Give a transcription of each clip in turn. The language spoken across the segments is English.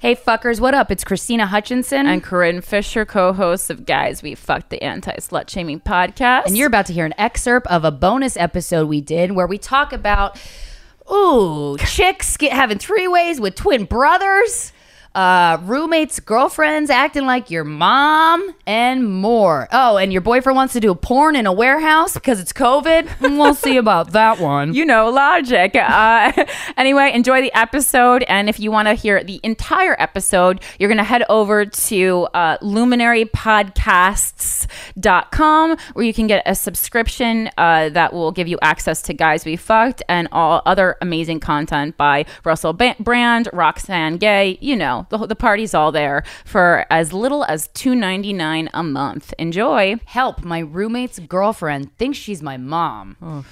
Hey fuckers, what up? It's Krystyna Hutchinson. and Corinne Fisher, co-hosts of Guys We Fucked the Anti-Slut Shaming Podcast. and you're about to hear an excerpt of a bonus episode we did where we talk about ooh, chicks get, having three ways with twin brothers, uh, roommates, girlfriends acting like your mom, and more. Oh, and your boyfriend wants to do porn in a warehouse because it's COVID. we'll see about that one. you know logic. Uh, anyway, enjoy the episode, and if you want to hear the entire episode, you're gonna head over to uh, luminarypodcasts.com where you can get a subscription uh, that will give you access to Guys We Fucked and all other amazing content by Russell Brand, Roxane Gay. You know, the, the party's all there for as little as two ninety nine a month. Enjoy. Help, my roommate's girlfriend thinks she's my mom.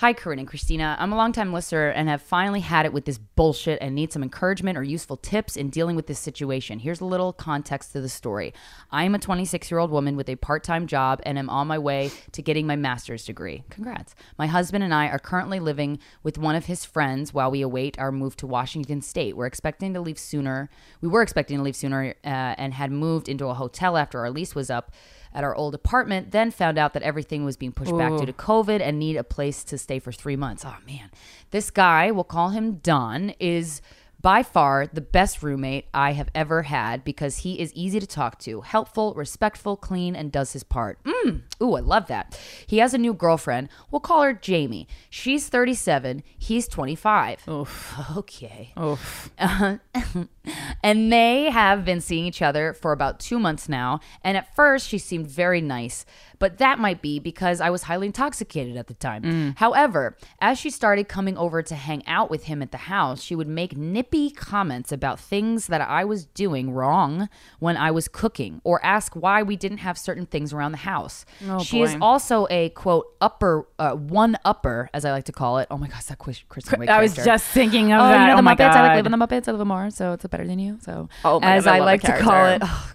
Hi, Corinne and Krystyna. I'm a longtime listener and have finally had it with this bullshit and need some encouragement or useful tips in dealing with this situation. Here's a little context to the story. I am a 26 year old woman with a part time job and am on my way to getting my master's degree. Congrats. My husband and I are currently living with one of his friends while we await our move to Washington State. We're expecting to leave sooner. We were expecting to leave sooner uh, and had moved into a hotel after our lease was up at our old apartment, then found out that everything was being pushed back due to COVID and need a place to stay for three months. Oh man. This guy, we'll call him Don, is by far the best roommate I have ever had because he is easy to talk to, helpful, respectful, clean, and does his part. Mm. Ooh, I love that. He has a new girlfriend. We'll call her Jamie. She's 37. He's 25. Oof. Okay. Oof. and they have been seeing each other for about two months now. And at first, she seemed very nice, but that might be because I was highly intoxicated at the time. However, as she started coming over to hang out with him at the house, she would make nippy comments about things that I was doing wrong when I was cooking or ask why we didn't have certain things around the house. she is also a quote upper, uh, one upper, as I like to call it. Oh my gosh, that Chris- Kristen Wiig I was just thinking of Oh, that. you know oh the my Muppets. I like live in the Muppets. I live more, so it's better than you. So, Oh my as God, I I, like to call it, oh,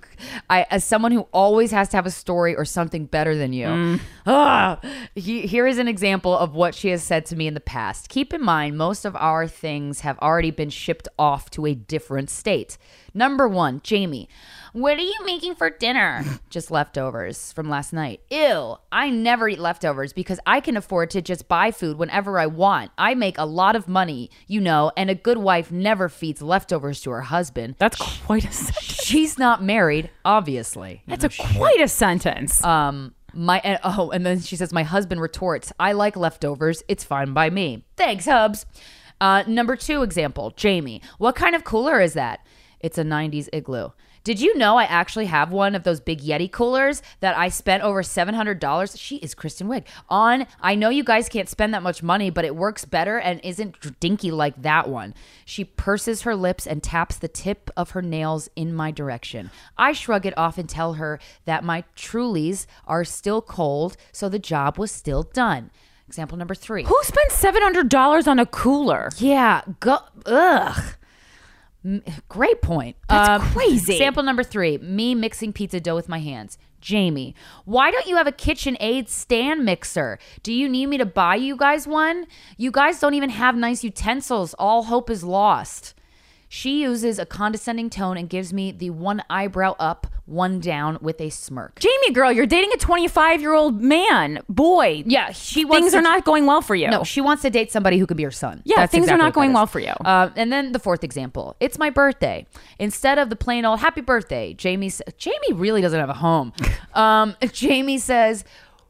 I as someone who always has to have a story or something better than you. Mm. Ah, he- here is an example of what she has said to me in the past. Keep in mind, most of our things have already been shipped off to a different state. Number one, Jamie. What are you making for dinner? just leftovers from last night. Ew. I never eat leftovers because I can afford to just buy food whenever I want. I make a lot of money, you know, and a good wife never feeds leftovers to her husband. That's quite a sentence. She's not married, obviously. That's a quite a sentence. Um, my and, oh, and then she says, my husband retorts, "I like leftovers. It's fine by me. Thanks, Hubs." Uh, number two example, Jamie. What kind of cooler is that? It's a '90s igloo. Did you know I actually have one of those big Yeti coolers that I spent over $700? She is Kristen Wiig. On, I know you guys can't spend that much money, but it works better and isn't dinky like that one. She purses her lips and taps the tip of her nails in my direction. I shrug it off and tell her that my Trulies are still cold, so the job was still done. Example number three. Who spent seven hundred dollars on a cooler? Yeah, go. Ugh. Great point. That's um, crazy. Sample number three me mixing pizza dough with my hands. Jamie, why don't you have a KitchenAid stand mixer? Do you need me to buy you guys one? You guys don't even have nice utensils. All hope is lost. She uses a condescending tone and gives me the one eyebrow up, one down with a smirk. Jamie, girl, you're dating a 25 year old man, boy. Yeah, she wants things to- are not going well for you. No, she wants to date somebody who could be her son. Yeah, things are not going well for you. Uh, and then the fourth example: it's my birthday. Instead of the plain old "Happy Birthday," Jamie Jamie really doesn't have a home. um, Jamie says,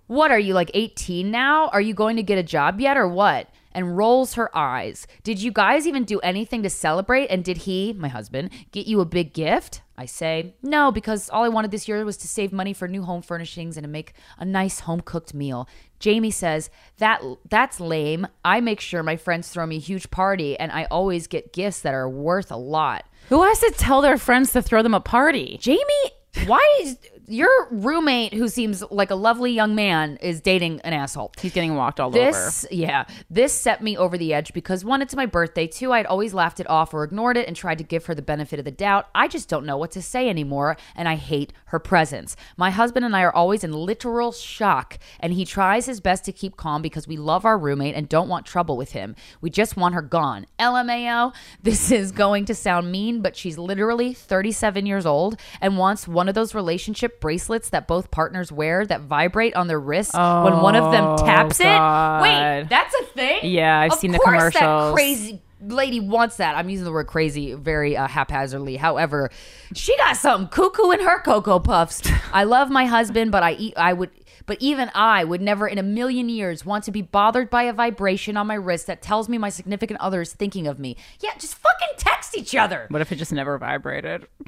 "What are you like 18 now? Are you going to get a job yet, or what?" And rolls her eyes. Did you guys even do anything to celebrate? And did he, my husband, get you a big gift? I say, no, because all I wanted this year was to save money for new home furnishings and to make a nice home cooked meal. Jamie says, "That that's lame. I make sure my friends throw me a huge party and I always get gifts that are worth a lot." Who has to tell their friends to throw them a party? Jamie, why is your roommate who seems like a lovely young man is dating an asshole? He's getting walked all over. This, yeah, this set me over the edge because one, it's my birthday. Two, I'd always laughed it off or ignored it and tried to give her the benefit of the doubt. I just don't know what to say anymore, and I hate her presence. My husband and I are always in literal shock, and he tries his best to keep calm because we love our roommate and don't want trouble with him. We just want her gone. LMAO, this is going to sound mean, but she's literally 37 years old and wants one of those relationship bracelets that both partners wear that vibrate on their wrists when one of them taps it. Wait, that's a thing? Yeah, I've Of seen the course That crazy lady wants that. I'm using the word crazy very uh, haphazardly. However, she got something cuckoo in her cocoa puffs. I love my husband, but I eat. I would. But even I would never in a million years want to be bothered by a vibration on my wrist that tells me my significant other is thinking of me. Yeah, just fucking text each other. What if it just never vibrated?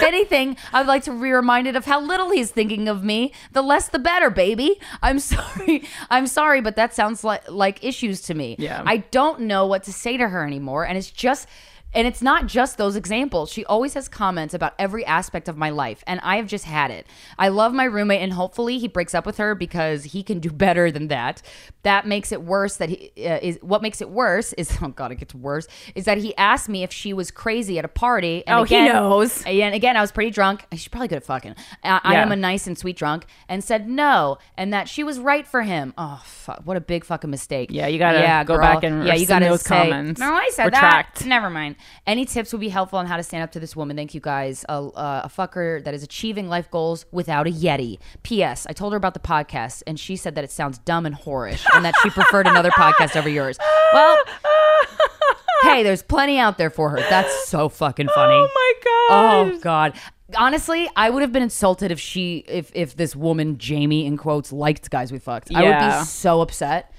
If anything, I would like to be reminded of how little he's thinking of me. The less, the better, baby. I'm sorry. I'm sorry, but that sounds like like issues to me. Yeah. I don't know what to say to her anymore, and it's just. And it's not just those examples. She always has comments about every aspect of my life, and I have just had it. I love my roommate, and hopefully he breaks up with her because he can do better than that. That makes it worse. That he uh, is what makes it worse is oh god, it gets worse. Is that he asked me if she was crazy at a party. And Oh, he knows. and again, I was pretty drunk. She's probably good at fucking. I, I am a nice and sweet drunk, and said no, and that she was right for him. Oh, fuck, what a big fucking mistake. Yeah, you gotta go back and yeah, you gotta those say, comments. No, I said Retract. that. Never mind. Any tips would be helpful on how to stand up to this woman. Thank you guys. A, uh, a fucker that is achieving life goals without a yeti. P.S. I told her about the podcast, and she said that it sounds dumb and whorish, and that she preferred another podcast over yours. Well. Hey, there's plenty out there for her. That's so fucking funny. Oh my god. Oh God. Honestly, I would have been insulted if she if if this woman Jamie in quotes liked guys we fucked. I would Yeah. be so upset.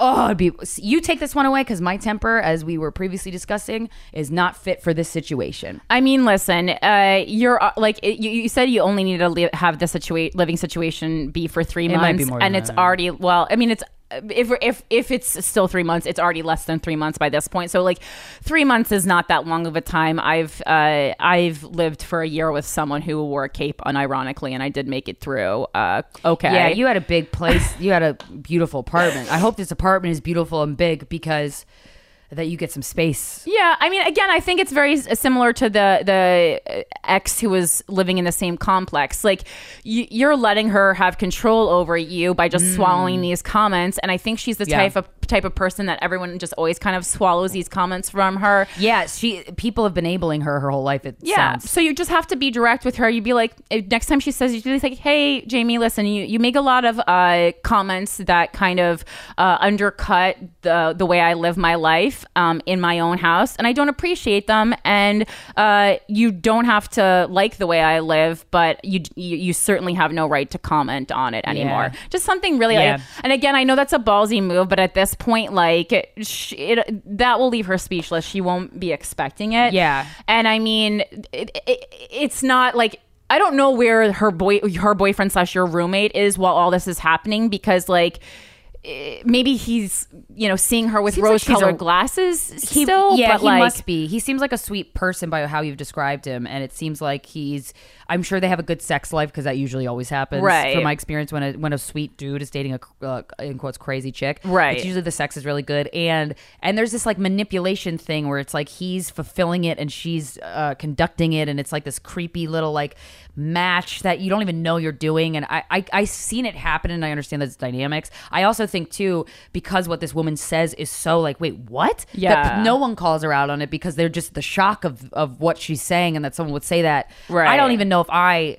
Oh, it'd be you take this one away because my temper, as we were previously discussing, is not fit for this situation. I mean, listen, uh, you're uh, like it, you, you said you only need to li- have the situa- living situation be for three It might months, be more and it's that. already well. I mean, it's if if if it's still three months, it's already less than three months by this point. So like, three months is not that long of a time. I've uh, I've lived for a year with someone who wore a cape, unironically, and I did make it through. Uh, okay, Yeah, you had a big place. You had a beautiful apartment. I hope this apartment is beautiful and big because that you get some space. Yeah, I mean, again, I think it's very similar to the the uh, ex who was living in the same complex. Like, you, you're letting her have control over you by just swallowing these comments, and I think she's the Mm. Yeah. type of type of person that everyone just always kind of swallows these comments from her. Yeah, she people have been enabling her her whole life. It Yeah, sounds. so you just have to be direct with her. You'd be like, eh, next time she says, you'd be like, "Hey, Jamie, listen, you, you make a lot of uh, comments that kind of uh, undercut the the way I live my life um, in my own house, and I don't appreciate them. And uh, you don't have to like the way I live, but you you, you certainly have no right to comment on it anymore. Yeah. Just something really. Yeah. Like, and again, I know that's a ballsy move, but at this point, like, it, it, that will leave her speechless. She won't be expecting it. Yeah. And I mean, it, it, it's not like I don't know where her boy, her boyfriend slash your roommate is while all this is happening because like. Eh, Maybe he's, you know, seeing her with Seems like rose-colored a- glasses He, still. yeah, but he like, must be. He seems like a sweet person by how you've described him, and it seems like he's. I'm sure they have a good sex life because that usually always happens. Right. From my experience, when a when a sweet dude is dating a uh, in quotes crazy chick, Right. It's usually the sex is really good, and and there's this like manipulation thing where it's like he's fulfilling it and she's uh, conducting it, and it's like this creepy little like match that you don't even know you're doing. And I I I've seen it happen, and I understand those dynamics. I also think too because what this woman says is so like, wait, what? That Yeah. no one calls her out on it because they're just the shock of of what she's saying and that someone would say that. Right. I don't even know if I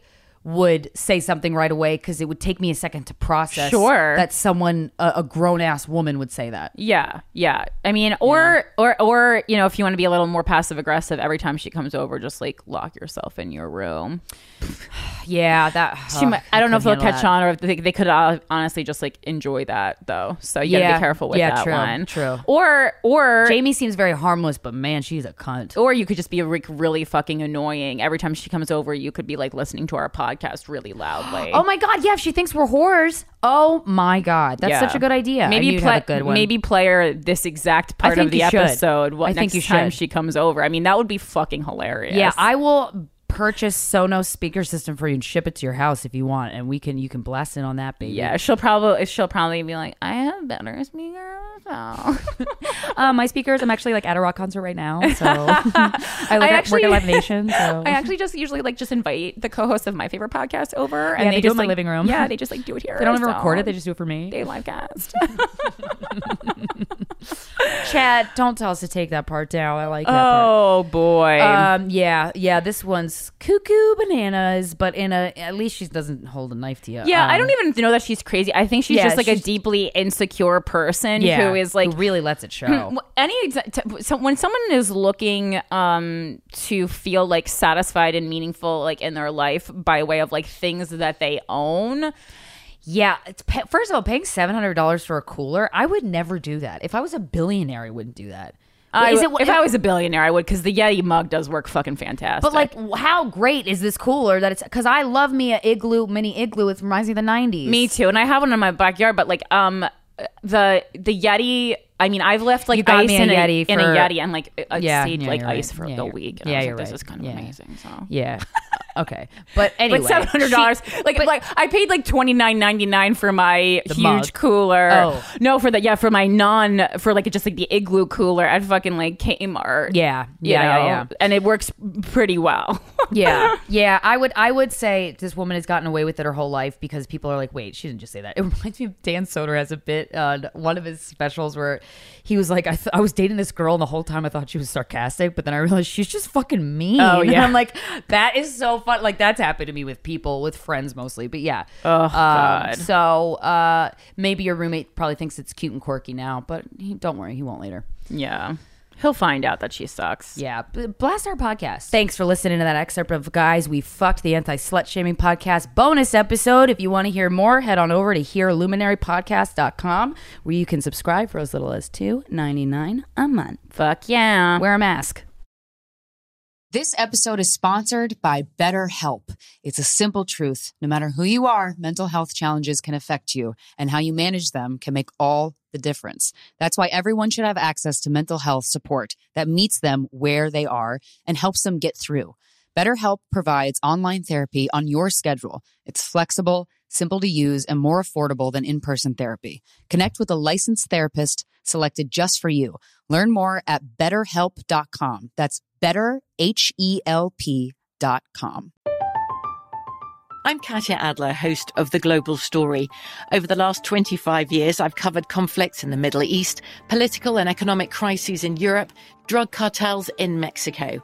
would say something right away because it would take me a second to process. Sure. that someone, a, a grown ass woman, would say that. Yeah, yeah. I mean, or or or you know, if you want to be a little more passive aggressive, every time she comes over, just like lock yourself in your room. Yeah, that. She might, I don't know if they'll catch handle on or if they, they could uh, honestly just like enjoy that though. So you gotta Yeah. be careful with Yeah, that true, one. true. Or or. Jamie seems very harmless, but man, she's a cunt. or you could just be like really fucking annoying. Every time she comes over, you could be like listening to our podcast really loudly. Oh my god, yeah, if she thinks we're whores. Oh my god, that's Yeah. such a good idea. Maybe play a good one. maybe play her this exact part of the episode. What I think you time should. she comes over? I mean, that would be fucking hilarious. Yeah, I will purchase Sonos speaker system for you and ship it to your house if you want, and we can you can blast it on that baby. Yeah, she'll probably she'll probably be like, I have better speakers. now." uh, my speakers. I'm actually like at a rock concert right now, so I, live I actually- work at Live Nation. So I actually just usually like just invite the co-hosts of my favorite podcast over, and Yeah, they, they do it just in my like, living room. Yeah, they just like do it here. they don't even so record it; they just do it for me. they live cast. Chad, don't tell us to take that part down. I like that part. oh boy. Um, yeah, yeah. This one's cuckoo bananas, but in a at least she doesn't hold a knife to you. yeah, I Um, don't even know that she's crazy. I think she's Yeah, just like a deeply insecure person yeah, who is like who really lets it show. Any so when someone is looking um to feel like satisfied and meaningful like in their life by way of like things that they own Yeah, it's first of all, paying seven hundred dollars for a cooler, I would never do that. If I was a billionaire, I wouldn't do that. I, it if I was a billionaire I would because the Yeti mug does work fucking fantastic But like, how great is this cooler that it's? Because I love me a igloo, mini igloo. It reminds me of the nineties. me too and I have one in my backyard but like um the the Yeti I mean I've left like ice me a in, Yeti in a Yeti and like I Yeah, yeah, like ice right. for Yeah, like a week and yeah, I was like this right. is kind of Yeah. amazing so Yeah. okay, but anyway, seven hundred dollars, like but- like I paid like twenty nine ninety nine for my huge mug. cooler. Oh. no, for the yeah for my non for like just like the igloo cooler at fucking like Kmart. Yeah, yeah, yeah, yeah. and it works pretty well. yeah, yeah. I would, I would say this woman has gotten away with it her whole life because people are like, wait, she didn't just say that. It reminds me of Dan Soder has a bit on one of his specials where he was like, I, th- I was dating this girl and the whole time I thought she was sarcastic, but then I realized she's just fucking mean. Oh, And yeah. I'm like, that is so fun. Like that's happened to me with people, with friends mostly. But yeah. Oh, Um, God. So uh, maybe your roommate probably thinks it's cute and quirky now, but he, don't worry, he won't later. yeah, he'll find out that she sucks. Yeah, blast our podcast. Thanks for listening to that excerpt of Guys We Fucked, the anti slut shaming podcast bonus episode. If you want to hear more, head on over to hearluminarypodcast.com where you can subscribe for as little as two ninety nine a month. Fuck yeah. Wear a mask. This episode is sponsored by BetterHelp. It's a simple truth. No matter who you are, mental health challenges can affect you, and how you manage them can make all the difference. That's why everyone should have access to mental health support that meets them where they are and helps them get through. BetterHelp provides online therapy on your schedule. It's flexible, simple to use, and more affordable than in person therapy. Connect with a licensed therapist selected just for you. Learn more at betterhelp.com. That's better, H E L P.com. I'm Katya Adler, host of The Global Story. Over the last 25 years, I've covered conflicts in the Middle East, political and economic crises in Europe, drug cartels in Mexico.